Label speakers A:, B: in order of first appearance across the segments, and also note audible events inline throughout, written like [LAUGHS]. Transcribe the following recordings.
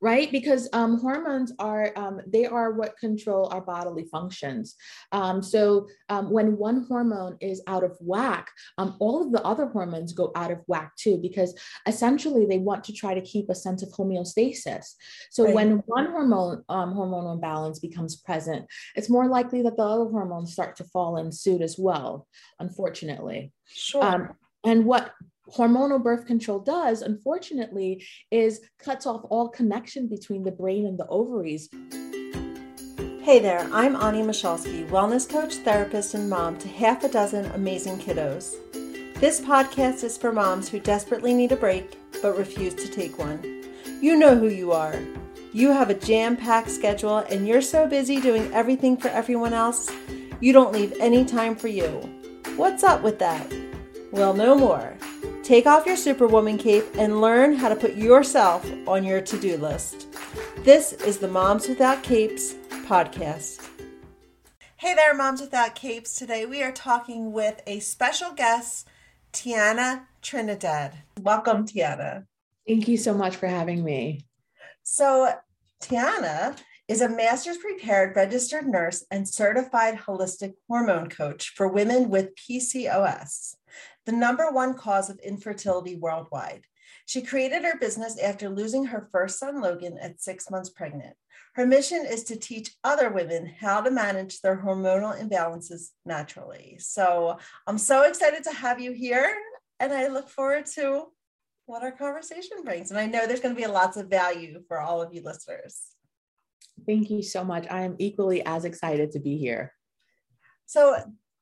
A: right? Because um, hormones are um, they are what control our bodily functions. Um, so um, when one hormone is out of whack, um, all of the other hormones go out of whack too, because essentially they want to try to keep a sense of homeostasis. So right. when one hormone um, hormonal imbalance becomes present, it's more likely that the other hormones start to fall in suit as well. Unfortunately,
B: sure.
A: and what hormonal birth control does, unfortunately, is cuts off all connection between the brain and the ovaries.
B: Hey there, I'm Ani Michalski, wellness coach, therapist, and mom to half a dozen amazing kiddos. This podcast is for moms who desperately need a break but refuse to take one. You know who you are. You have a jam packed schedule and you're so busy doing everything for everyone else, you don't leave any time for you. What's up with that? Well, no more. Take off your Superwoman cape and learn how to put yourself on your to do list. This is the Moms Without Capes podcast. Hey there, Moms Without Capes. Today we are talking with a special guest, Tiana Trinidad. Welcome, Tiana.
A: Thank you so much for having me.
B: So, Tiana is a master's prepared registered nurse and certified holistic hormone coach for women with PCOS the number one cause of infertility worldwide. She created her business after losing her first son, Logan, at six months pregnant. Her mission is to teach other women how to manage their hormonal imbalances naturally. So I'm so excited to have you here, and I look forward to what our conversation brings. And I know there's going to be lots of value for all of you listeners.
A: Thank you so much. I am equally as excited to be here.
B: So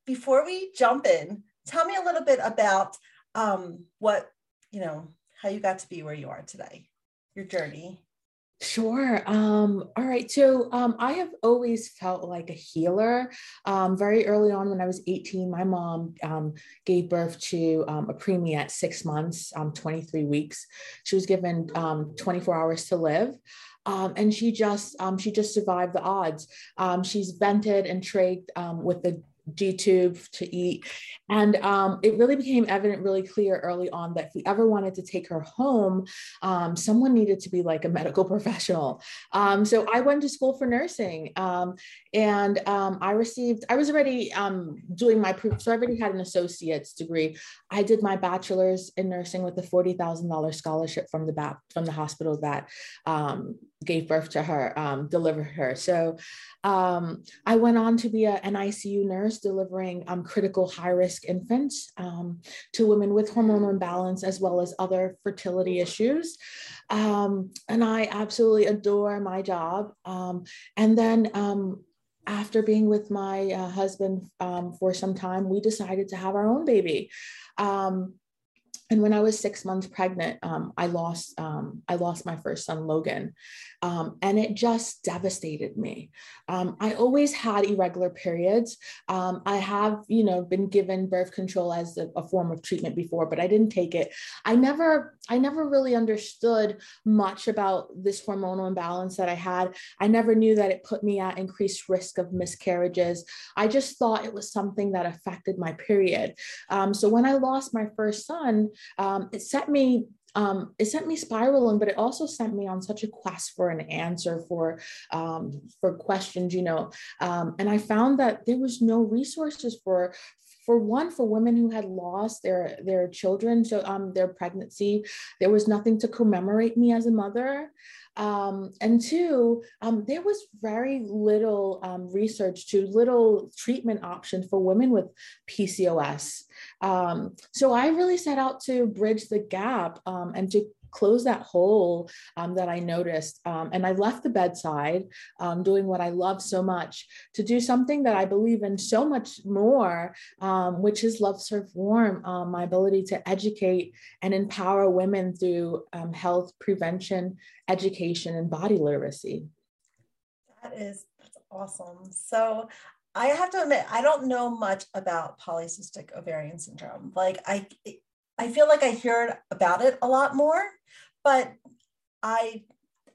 B: before we jump in, tell me a little bit about um, what, you know, how you got to be where you are today, your journey.
A: Sure. Um, all right. So um, I have always felt like a healer. Um, very early on, when I was 18, my mom um, gave birth to um, a preemie at six months, um, 23 weeks. She was given 24 hours to live. and she just she just survived the odds. she's vented and trached with the G tube to eat. And um, it really became evident really clear early on that if we ever wanted to take her home, um, someone needed to be like a medical [LAUGHS] professional. Um, so I went to school for nursing um, and um, I received, I was already um, doing my proof. So I already had an associate's degree. I did my bachelor's in nursing with a $40,000 scholarship from the, from the hospital that gave birth to her, um, delivered her. So um, I went on to be a, an ICU nurse delivering um, critical high risk infants um, to women with hormonal imbalance as well as other fertility issues. Um, and I absolutely adore my job. Um, and then after being with my uh, husband for some time, we decided to have our own baby. Um, and when I was six months pregnant, um, I lost um, I lost my first son Logan, um, and it just devastated me. Um, I always had irregular periods. Um, I have you know been given birth control as a, a, form of treatment before, but I didn't take it. I never I never really understood much about this hormonal imbalance that I had. I never knew that it put me at increased risk of miscarriages. I just thought it was something that affected my period. Um, so when I lost my first son um, it set me um, it sent me spiraling, but it also sent me on such a quest for an answer for um, for questions, you know. Um, and I found that there was no resources for for one for women who had lost their their children, so um, their pregnancy. There was nothing to commemorate me as a mother. Um, and two, um, there was very little um, research to little treatment options for women with PCOS. Um, so I really set out to bridge the gap um, and to close that hole um, that I noticed. Um, and I left the bedside um, doing what I love so much to do something that I believe in so much more, um, which is Love Serve Warm, um, my ability to educate and empower women through um, health prevention, education, and body literacy.
B: That is that's awesome. So I have to admit, I don't know much about polycystic ovarian syndrome. Like I I feel like I hear about it a lot more, but I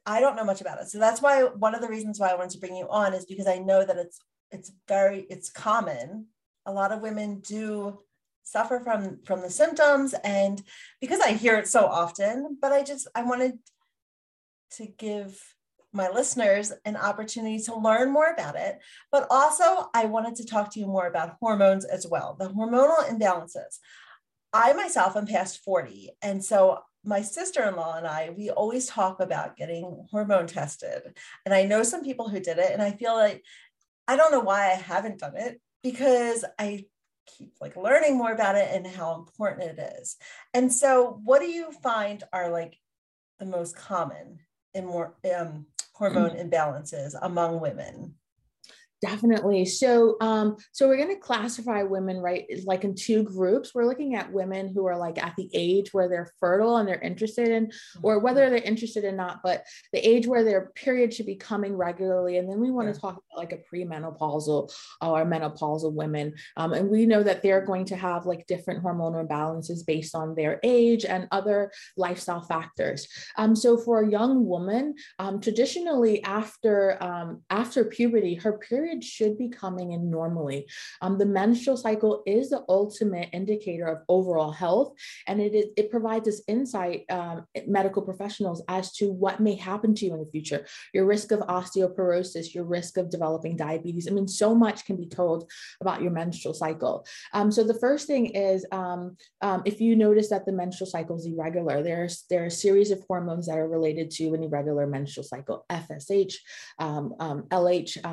B: I don't know much about it. So that's why one of the reasons why I wanted to bring you on is because I know that it's it's very it's common. A lot of women do suffer from from the symptoms and because I hear it so often, but I just I wanted to give my listeners an opportunity to learn more about it. But also, I wanted to talk to you more about hormones as well, the hormonal imbalances. I myself am past 40. And so my sister-in-law and I, we always talk about getting hormone tested. And I know some people who did it, and I feel like I don't know why I haven't done it because I keep like learning more about it and how important it is. And so what do you find are like the most common in more um, hormone imbalances among women?
A: Definitely. So, um, so we're going to classify women, right, like in two groups. We're looking at women who are like at the age where they're fertile and they're interested in, or mm-hmm. whether they're interested in not, but the age where their period should be coming regularly. And then we want to talk about like a premenopausal or menopausal women. Um, and we know that they're going to have like different hormonal imbalances based on their age and other lifestyle factors. Um, so for a young woman, um, traditionally after um, after puberty, her period period should be coming in normally. Um, the menstrual cycle is the ultimate indicator of overall health, and it is it provides us insight, um, medical professionals, as to what may happen to you in the future. Your risk of osteoporosis, your risk of developing diabetes. I mean, so much can be told about your menstrual cycle. Um, so the first thing is um, um, if you notice that the menstrual cycle is irregular, there's there are a series of hormones that are related to an irregular menstrual cycle: FSH, um, LH,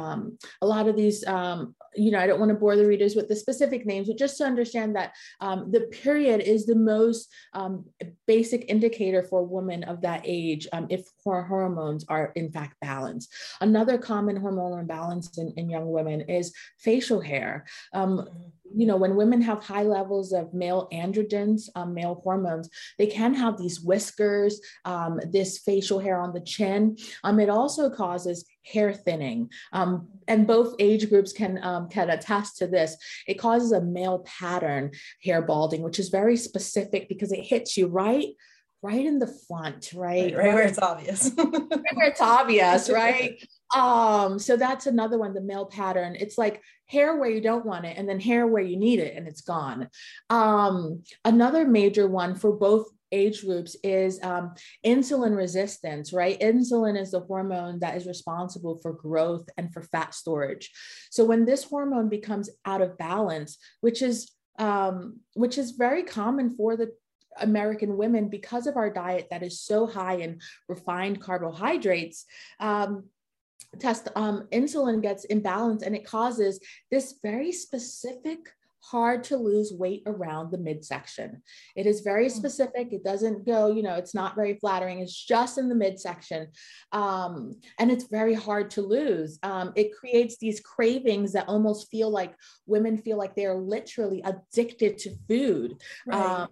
A: lot of these, um, you know, I don't want to bore the readers with the specific names, but just to understand that um, the period is the most um, basic indicator for women of that age um, if her hormones are in fact balanced. Another common hormonal imbalance in, in young women is facial hair. You know, when women have high levels of male androgens, um, male hormones, they can have these whiskers, um, this facial hair on the chin. Um, it also causes hair thinning. Um, and both age groups can, um, can attest to this. It causes a male pattern hair balding, which is very specific because it hits you right right in the front, right?
B: Right, right where it's obvious. [LAUGHS]
A: right where it's obvious, right? [LAUGHS] Um, so that's another one, the male pattern. It's like hair where you don't want it, and then hair where you need it, and it's gone. Um, another major one for both age groups is um, insulin resistance, right? Insulin is the hormone that is responsible for growth and for fat storage. So when this hormone becomes out of balance, which is um, which is very common for the American women because of our diet that is so high in refined carbohydrates. Um, test um, insulin gets imbalanced and it causes this very specific hard to lose weight around the midsection. It is very hmm. specific. It doesn't go, you know, it's not very flattering. It's just in the midsection. Um, and it's very hard to lose. Um, it creates these cravings that almost feel like women feel like they're literally addicted to food. Right. Um,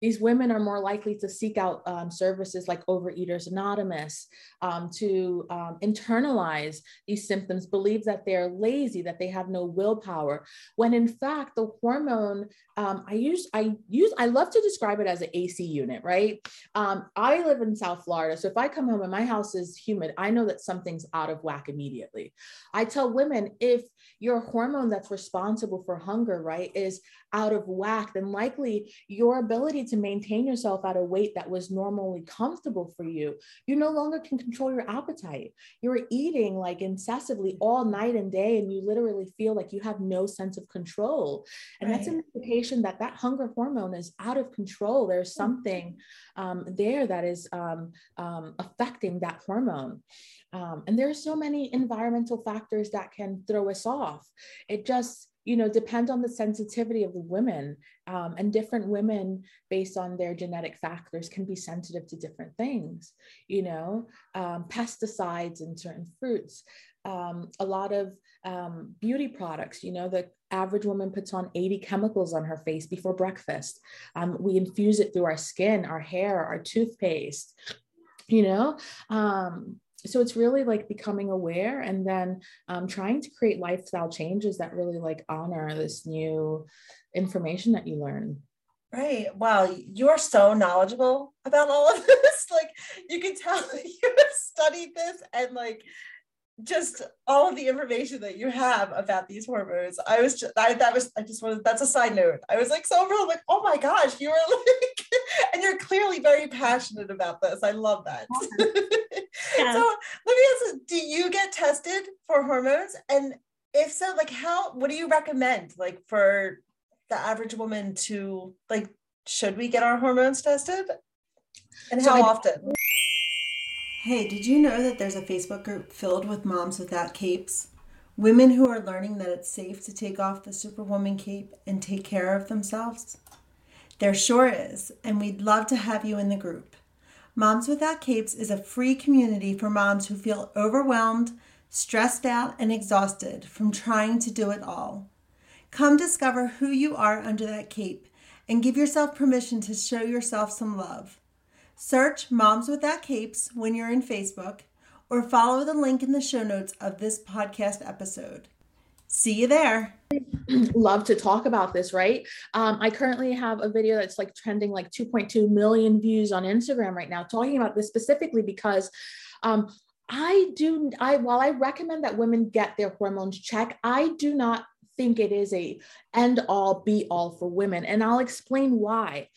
A: these women are more likely to seek out um, services like Overeaters Anonymous um, to um, internalize these symptoms, believe that they're lazy, that they have no willpower, when in fact the hormone um, I use I use I love to describe it as an AC unit, right? Um, I live in South Florida, so if I come home and my house is humid, I know that something's out of whack immediately. I tell women if your hormone that's responsible for hunger, right, is out of whack, then likely your ability to maintain yourself at a weight that was normally comfortable for you, you no longer can control your appetite. You're eating like incessantly all night and day, and you literally feel like you have no sense of control. And right. that's an indication that that hunger hormone is out of control. There's hmm. something um, there that is um, um, affecting that hormone. Um, and there are so many environmental factors that can throw us off. It just you know depend on the sensitivity of the women um, and different women based on their genetic factors can be sensitive to different things you know um, pesticides in certain fruits. Um, a lot of um, beauty products you know the average woman puts on 80 chemicals on her face before breakfast. Um, we infuse it through our skin our hair our toothpaste you know? Um, so it's really like becoming aware and then um, trying to create lifestyle changes that really like honor this new information that you learn.
B: Right. Wow. You're so knowledgeable about all of [LAUGHS] this. Like you can tell that [LAUGHS] you have studied this and like just all of the information that you have about these hormones. I was just, I, that was, I just wanted, that's a side note. I was like so real, like, oh my gosh, you were [LAUGHS] like, and you're clearly very passionate about this. I love that. Yeah. [LAUGHS] so let me ask you, do you get tested for hormones? And if so, like how what do you recommend like for the average woman to like should we get our hormones tested? And how so often? Hey, did you know that there's a Facebook group filled with moms without capes? Women who are learning that it's safe to take off the Superwoman cape and take care of themselves? There sure is, and we'd love to have you in the group. Moms Without Capes is a free community for moms who feel overwhelmed, stressed out, and exhausted from trying to do it all. Come discover who you are under that cape and give yourself permission to show yourself some love. Search Moms Without Capes when you're in Facebook or follow the link in the show notes of this podcast episode. See you there. [CLEARS THROAT]
A: Love to talk about this, right? Um, I currently have a video that's like trending like 2.2 million views on Instagram right now, talking about this specifically because um, I do, I while I recommend that women get their hormones checked, I do not think it is a end all be all for women. And I'll explain why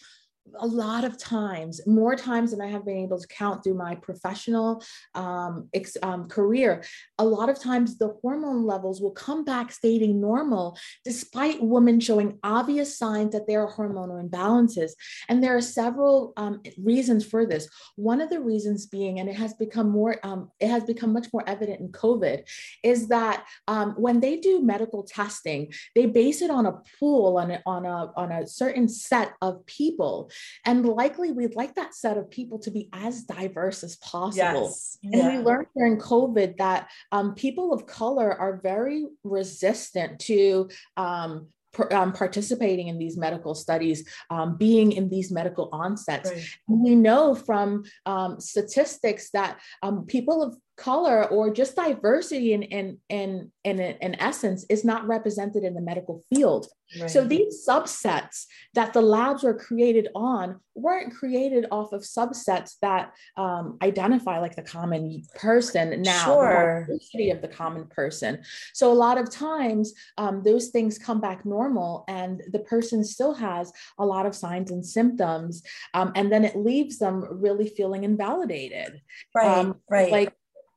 A: a lot of times, more times than I have been able to count through my professional um, ex, um, career, a lot of times the hormone levels will come back stating normal despite women showing obvious signs that there are hormonal imbalances. And there are several um, reasons for this. One of the reasons being, and it has become more, um, it has become much more evident in COVID, is that um, when they do medical testing, they base it on a pool, on a, on a, on a certain set of people and likely we'd like that set of people to be as diverse as possible. Yes. And yeah. we learned during COVID that um, people of color are very resistant to um, um, participating in these medical studies, um, being in these medical onsets. Right. We know from um, statistics that um, people of color or just diversity in in in in, in essence is not represented in the medical field right. so these subsets that the labs were created on weren't created off of subsets that um, identify like the common person now sure. the of the common person so a lot of times um, those things come back normal and the person still has a lot of signs and symptoms um, and then it leaves them really feeling invalidated
B: right um, right
A: like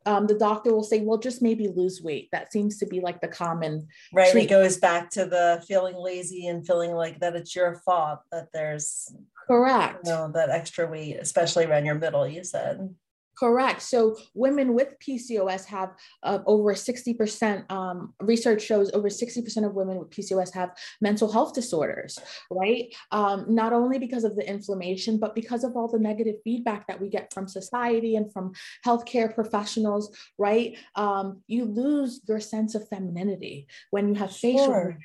A: um, the doctor will say, well, just maybe lose weight. That seems to be like the common.
B: Right. Treatment. It goes back to the feeling lazy and feeling like that it's your fault that there's
A: correct.
B: You know, that extra weight, especially around your middle, you said.
A: Correct. So women with PCOS have uh, over 60%, um, research shows over 60% of women with PCOS have mental health disorders, right? Um, not only because of the inflammation, but because of all the negative feedback that we get from society and from healthcare professionals, right? Um, you lose your sense of femininity when you have facial sure.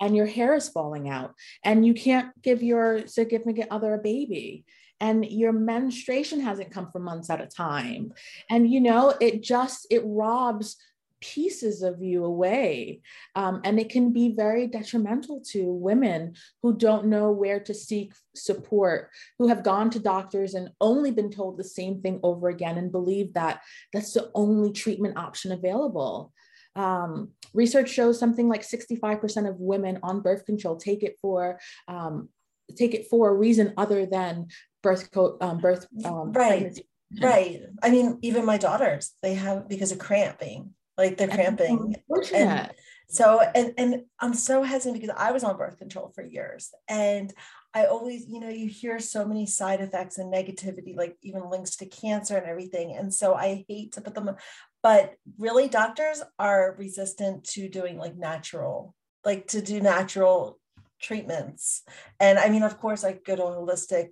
A: and your hair is falling out and you can't give your significant other a baby and your menstruation hasn't come for months at a time and you know it just it robs pieces of you away. Um, and it can be very detrimental to women who don't know where to seek support, who have gone to doctors and only been told the same thing over again and believe that that's the only treatment option available. Um, research shows something like 65% of women on birth control take it for um, take it for a reason other than birth coat um, birth um,
B: right. pregnancy. right. I mean even my daughters they have because of cramping like they're cramping. And so and and i'm so hesitant because i was on birth control for years. And i always you know you hear so many side effects and negativity like even links to cancer and everything. And so i hate to put them but really doctors are resistant to doing like natural like to do natural treatments and i mean of course i go to holistic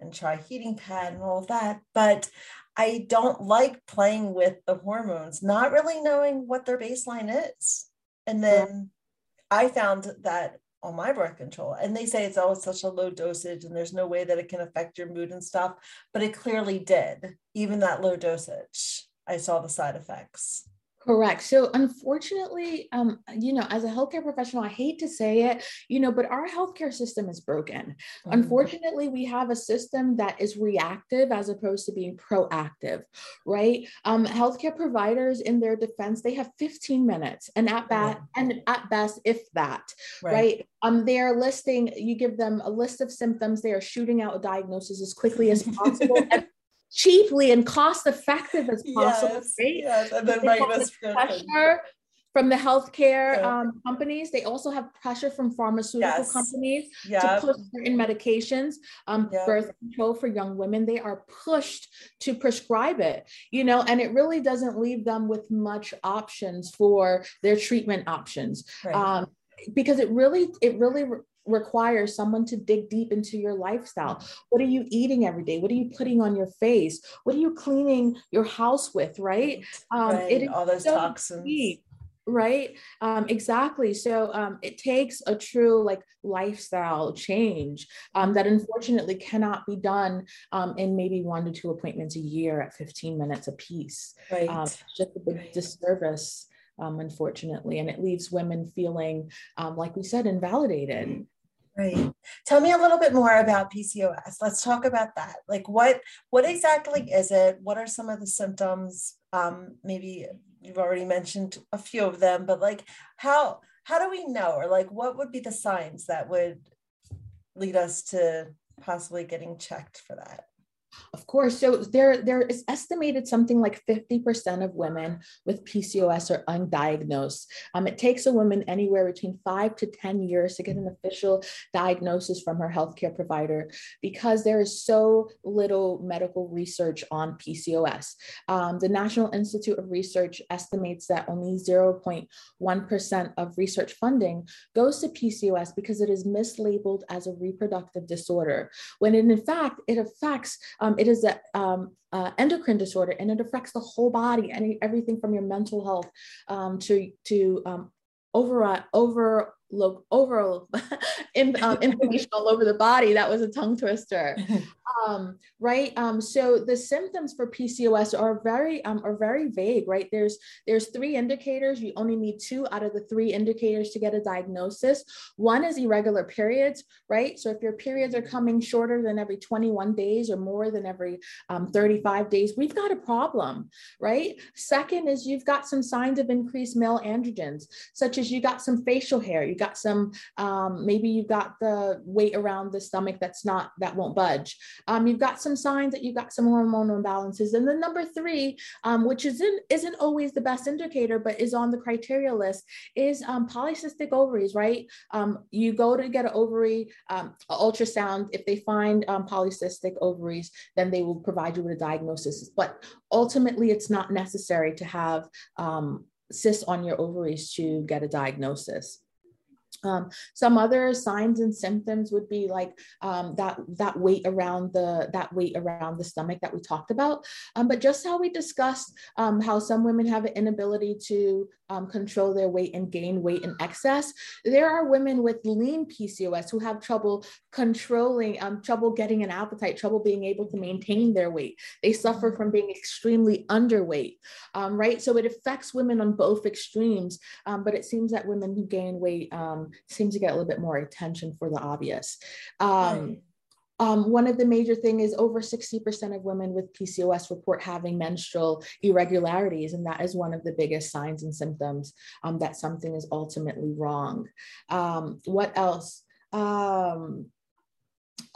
B: and try heating pad and all of that. But I don't like playing with the hormones, not really knowing what their baseline is. And then I found that on my birth control, and they say it's always such a low dosage and there's no way that it can affect your mood and stuff, but it clearly did. Even that low dosage, I saw the side effects.
A: Correct. So, unfortunately, um, you know, as a healthcare professional, I hate to say it, you know, but our healthcare system is broken. Mm-hmm. Unfortunately, we have a system that is reactive as opposed to being proactive, right? Um, healthcare providers, in their defense, they have 15 minutes, and at bat, and at best, if that, right? right? Um, they are listing. You give them a list of symptoms. They are shooting out a diagnosis as quickly as possible. Cheaply and cost effective as possible. Yes, right? yes. and then write us pressure from the healthcare yeah. um, companies. They also have pressure from pharmaceutical yes. companies yep. to push certain medications, um, yep. birth control for young women. They are pushed to prescribe it, you know, and it really doesn't leave them with much options for their treatment options. Right. Um, because it really, it really requires someone to dig deep into your lifestyle. What are you eating every day? What are you putting on your face? What are you cleaning your house with? Right.
B: Um, right. It all those so toxins. Deep,
A: right um, exactly so um, it takes a true like lifestyle change um, that unfortunately cannot be done um, in maybe one to two appointments a year at 15 minutes a piece right. Um, just a big right. disservice um, unfortunately and it leaves women feeling like we said invalidated
B: Right. Tell me a little bit more about PCOS. Let's talk about that. Like what what exactly is it? What are some of the symptoms? Um, maybe you've already mentioned a few of them, but like how how do we know or like what would be the signs that would lead us to possibly getting checked for that?
A: Of course. So there, there is estimated something like 50% of women with PCOS are undiagnosed. Um, it takes a woman anywhere between five to 10 years to get an official diagnosis from her healthcare provider because there is so little medical research on PCOS. Um, the National Institute of Research estimates that only 0.1% of research funding goes to PCOS because it is mislabeled as a reproductive disorder, when in fact it affects um, it is an um, uh, endocrine disorder and it affects the whole body and everything from your mental health um, to to um, over over look overall [LAUGHS] in, um, [LAUGHS] inflammation all over the body. That was a tongue twister, [LAUGHS] um, right? Um, so the symptoms for PCOS are very um, are very vague, right? There's there's three indicators. You only need two out of the three indicators to get a diagnosis. One is irregular periods, right? So if your periods are coming shorter than every 21 days or more than every um, 35 days, we've got a problem, right? Second is you've got some signs of increased male androgens, such as you got some facial hair, you got some um, maybe you've got the weight around the stomach that's not that won't budge um, you've got some signs that you've got some hormonal imbalances. And then number three um, which isn't isn't always the best indicator but is on the criteria list is um, polycystic ovaries right? Um, you go to get an ovary um, ultrasound. If they find polycystic ovaries then they will provide you with a diagnosis. But ultimately it's not necessary to have um, cysts on your ovaries to get a diagnosis. Um, some other signs and symptoms would be like um, that that weight around the that weight around the stomach that we talked about. Um, but just how we discussed um, how some women have an inability to um, control their weight and gain weight in excess, there are women with lean PCOS who have trouble controlling, um, trouble getting an appetite, trouble being able to maintain their weight. They suffer from being extremely underweight, right? So it affects women on both extremes. but it seems that women who gain weight um, seem to get a little bit more attention for the obvious. Um, right. Um, one of the major thing is over 60% of women with PCOS report having menstrual irregularities, and that is one of the biggest signs and symptoms um, that something is ultimately wrong. Um, what else? Um,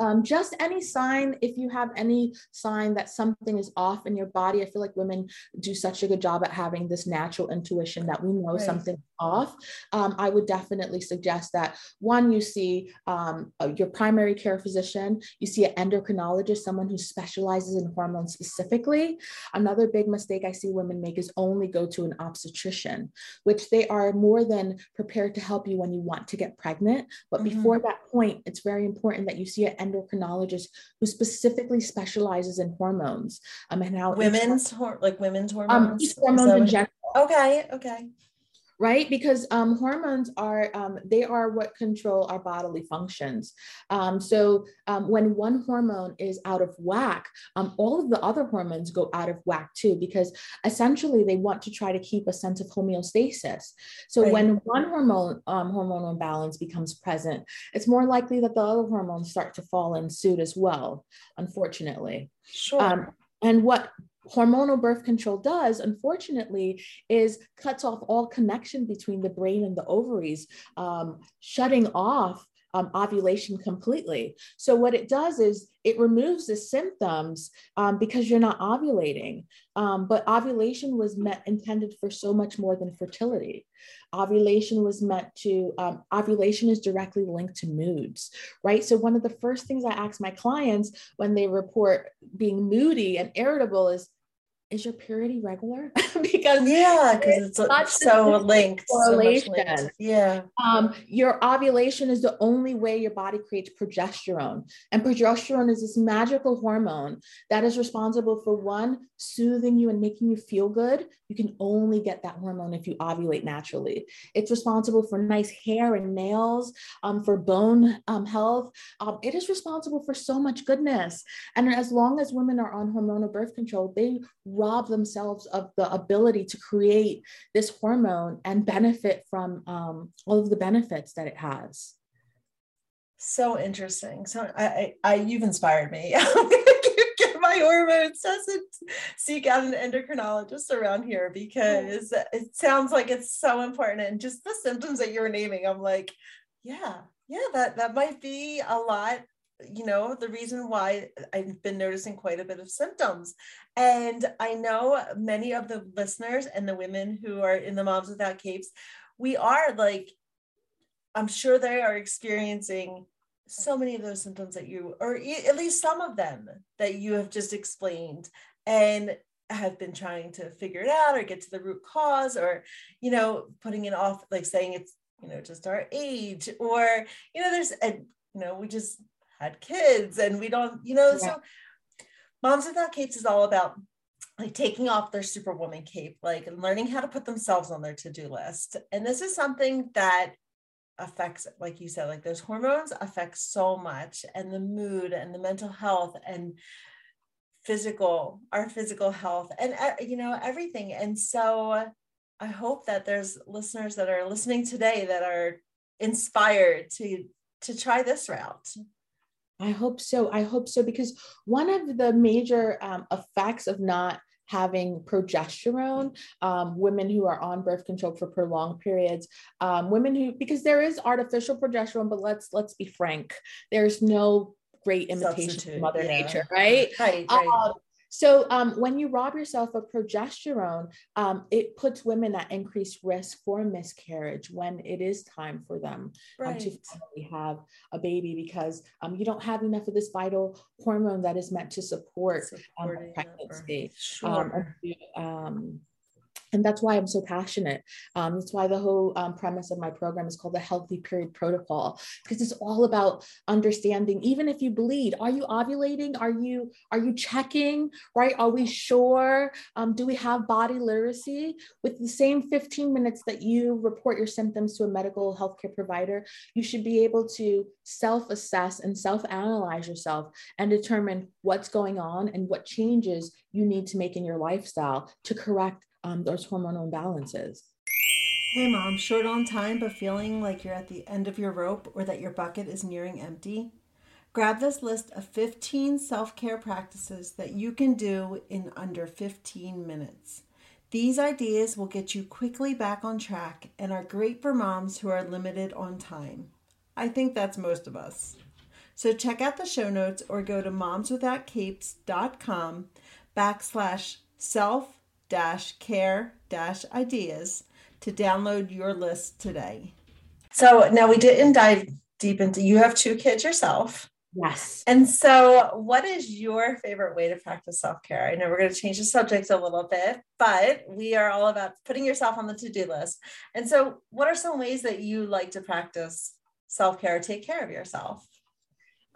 A: um, just any sign, if you have any sign that something is off in your body, I feel like women do such a good job at having this natural intuition that we know right. something off. Um, I would definitely suggest that one, you see um, uh, your primary care physician, you see an endocrinologist, someone who specializes in hormones specifically. Another big mistake I see women make is only go to an obstetrician, which they are more than prepared to help you when you want to get pregnant. But mm-hmm. before that point, it's very important that you see an endocrinologist who specifically specializes in hormones um, and how
B: women's hor- like women's hormones
A: um, hormones in general
B: okay okay
A: right? Because um, hormones are um, they are what control our bodily functions. Um, so um, when one hormone is out of whack, um, all of the other hormones go out of whack too, because essentially they want to try to keep a sense of homeostasis. So right. when one hormone um, hormonal imbalance becomes present, it's more likely that the other hormones start to fall in suit as well. Unfortunately,
B: sure.
A: and what hormonal birth control does, unfortunately, is cuts off all connection between the brain and the ovaries, um, shutting off um, ovulation completely. So, what it does is it removes the symptoms um, because you're not ovulating. Um, but ovulation was meant intended for so much more than fertility. Ovulation was meant to, um, ovulation is directly linked to moods, right? So, one of the first things I ask my clients when they report being moody and irritable is, is your purity regular? [LAUGHS]
B: because yeah, because it's, it's so linked. Correlation. So linked. Yeah.
A: Um, your ovulation is the only way your body creates progesterone. And progesterone is this magical hormone that is responsible for one, soothing you and making you feel good. You can only get that hormone if you ovulate naturally. It's responsible for nice hair and nails, um, for bone um, health. Um, it is responsible for so much goodness. And as long as women are on hormonal birth control, they rob themselves of the ability to create this hormone and benefit from um, all of the benefits that it has.
B: So interesting. So I, I, I you've inspired me. [LAUGHS] Get my hormones. Doesn't seek out an endocrinologist around here because it sounds like it's so important. And just the symptoms that you were naming, I'm like, yeah, yeah, that that might be a lot you know the reason why i've been noticing quite a bit of symptoms. And i know many of the listeners and the women who are in the moms without capes we are like i'm sure they are experiencing so many of those symptoms that you or at least some of them that you have just explained and have been trying to figure it out or get to the root cause or you know putting it off like saying it's you know just our age or you know there's a you know we just had kids and we don't, you know, yeah. so Moms Without Capes is all about like taking off their superwoman cape, like learning how to put themselves on their to-do list. And this is something that affects, like you said, like those hormones affect so much and the mood and the mental health and physical, our physical health and, uh, you know, everything. And so I hope that there's listeners that are listening today that are inspired to to try this route.
A: I hope so. I hope so because one of the major um, effects of not having progesterone, um, women who are on birth control for prolonged periods, um, women who because there is artificial progesterone, but let's let's be frank, there's no great imitation Substitute, of Mother yeah. Nature, right?
B: Right. right. Um,
A: so um, when you rob yourself of progesterone, um, it puts women at increased risk for miscarriage when it is time for them right. um, to finally have a baby because um, you don't have enough of this vital hormone that is meant to support um, pregnancy.
B: Sure.
A: And that's why I'm so passionate. Um, that's why the whole um, premise of my program is called the Healthy Period Protocol, because it's all about understanding. Even if you bleed, are you ovulating? Are you are you checking? Right? Are we sure? Um, do we have body literacy? With the same 15 minutes that you report your symptoms to a medical healthcare provider, you should be able to self-assess and self-analyze yourself and determine what's going on and what changes you need to make in your lifestyle to correct um, those hormonal imbalances.
B: Hey, mom, short on time, but feeling like you're at the end of your rope or that your bucket is nearing empty? Grab this list of 15 self care practices that you can do in under 15 minutes. These ideas will get you quickly back on track and are great for moms who are limited on time. I think that's most of us. So check out the show notes or go to momswithoutcapes.com backslash self care dash ideas to download your list today. So now we didn't dive deep into you have two kids yourself.
A: Yes.
B: And so, what is your favorite way to practice self care? I know we're going to change the subject a little bit, but we are all about putting yourself on the to do list. And so, what are some ways that you like to practice self care, take care of yourself?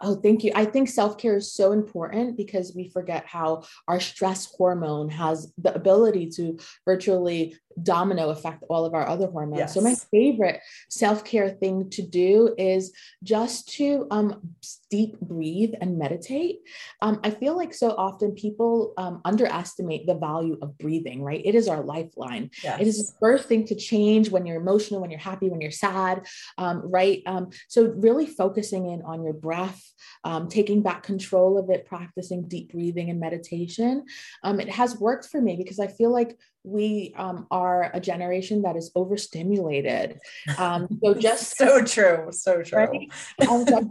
A: Oh, thank you. I think self care is so important because we forget how our stress hormone has the ability to virtually domino affect all of our other hormones. Yes. So my favorite self-care thing to do is just to um, deep breathe and meditate. Um, I feel like so often people um, underestimate the value of breathing, right? It is our lifeline. Yes. It is the first thing to change when you're emotional, when you're happy, when you're sad, um, right? Um, so really focusing in on your breath, um, taking back control of it, practicing deep breathing and meditation. it has worked for me because I feel like we um, are a generation that is overstimulated. Um, so [LAUGHS] just
B: so true, so true. Right? [LAUGHS]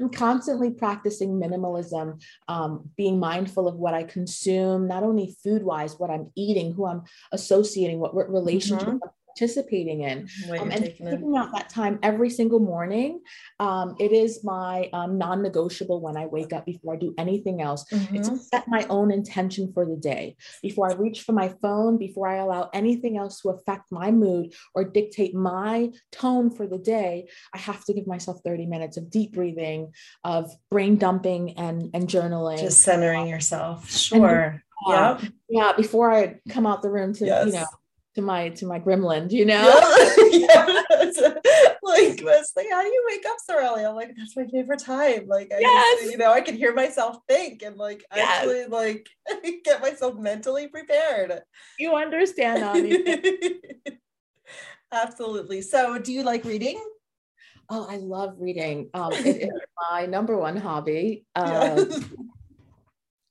A: I'm constantly practicing minimalism, um, being mindful of what I consume, not only food wise, what I'm eating, who I'm associating, what, what relationship mm-hmm participating in um, and taking in. out that time every single morning um, it is my um, non-negotiable when i wake up before i do anything else mm-hmm. it's to set my own intention for the day before i reach for my phone before i allow anything else to affect my mood or dictate my tone for the day i have to give myself 30 minutes of deep breathing of brain dumping and and journaling
B: just centering yourself sure
A: yeah yeah before i come out the room to yes. you know to my to my gremlin, you know?
B: yeah. [LAUGHS] like Wesley, how do you wake up so early? I'm like, that's my favorite time. Like I yes. Just, you know, I can hear myself think and like yes. actually like [LAUGHS] get myself mentally prepared.
A: You understand, [LAUGHS] Ani.
B: Absolutely. So do you like reading?
A: Oh, I love reading. Um, it is my number one hobby. Um,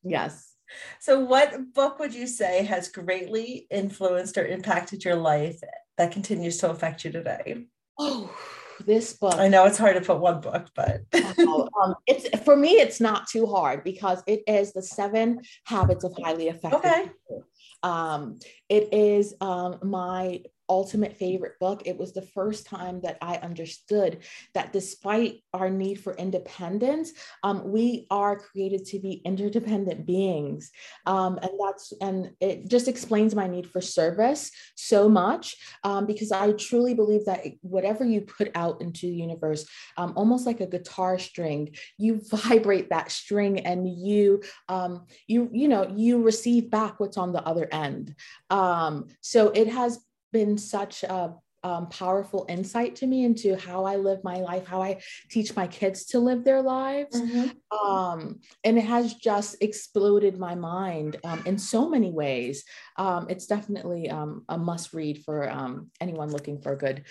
A: yes.
B: So, what book would you say has greatly influenced or impacted your life that continues to affect you today?
A: Oh, this book.
B: I know it's hard to put one book, but [LAUGHS]
A: oh, um, it's for me. It's not too hard because it is the Seven Habits of Highly Effective. Okay. Um, it is um, my ultimate favorite book. It was the first time that I understood that despite our need for independence, um, we are created to be interdependent beings. Um, and that's, and it just explains my need for service so much um, because I truly believe that whatever you put out into the universe, um, almost like a guitar string, you [LAUGHS] vibrate that string and you, um, you, you know, you receive back what's on the other end. Um, so it has been such a um, powerful insight to me into how I live my life, how I teach my kids to live their lives. Mm-hmm. Um, and it has just exploded my mind um, in so many ways. Um, it's definitely um, a must read for um, anyone looking for a good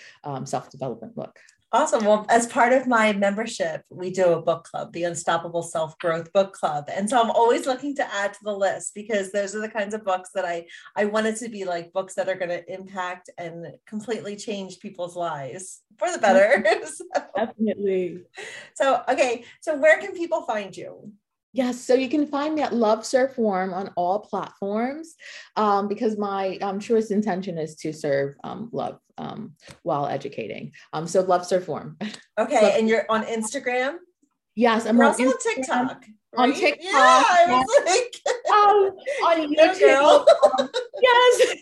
A: self development book.
B: Awesome. Well, as part of my membership, we do a book club, the Unstoppable Self Growth Book Club. And so I'm always looking to add to the list because those are the kinds of books that I I wanted to be like books that are going to impact and completely change people's lives for the better. [LAUGHS]
A: so, Definitely.
B: So, okay. So where can people find you?
A: Yes, so you can find me at Love Serve Warm on all platforms um, because my um, truest intention is to serve um, love um, while educating. Um, so Love Serve Warm.
B: Okay, love- and you're on Instagram?
A: Yes,
B: I'm on also on TikTok.
A: Right? On TikTok.
B: Yeah, I was like, [LAUGHS]
A: um, [LAUGHS] on YouTube. Um, [LAUGHS] yes.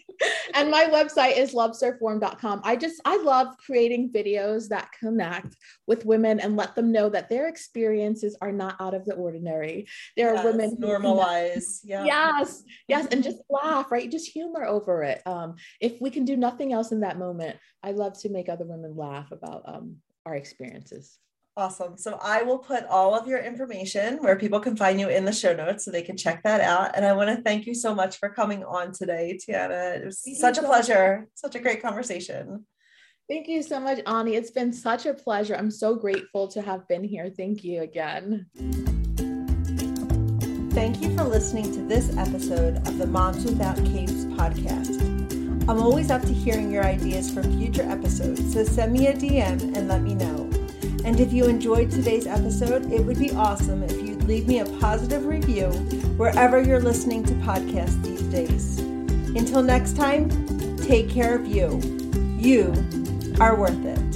A: And my website is loveservewarm.com. I just, I love creating videos that connect with women and let them know that their experiences are not out of the ordinary. There yes, are women
B: normalize. [LAUGHS] Yeah.
A: Yes. Yes. And just laugh, right? Just humor over it. Um, if we can do nothing else in that moment, I love to make other women laugh about um, our experiences.
B: Awesome. So I will put all of your information where people can find you in the show notes so they can check that out. And I want to thank you so much for coming on today, Tiana. It was thank such a pleasure, such a great conversation.
A: Thank you so much, Ani. It's been such a pleasure. I'm so grateful to have been here. Thank you again.
B: Thank you for listening to this episode of the Moms Without Capes podcast. I'm always up to hearing your ideas for future episodes, so send me a DM and let me know. And if you enjoyed today's episode, it would be awesome if you'd leave me a positive review wherever you're listening to podcasts these days. Until next time, take care of you. You are worth it.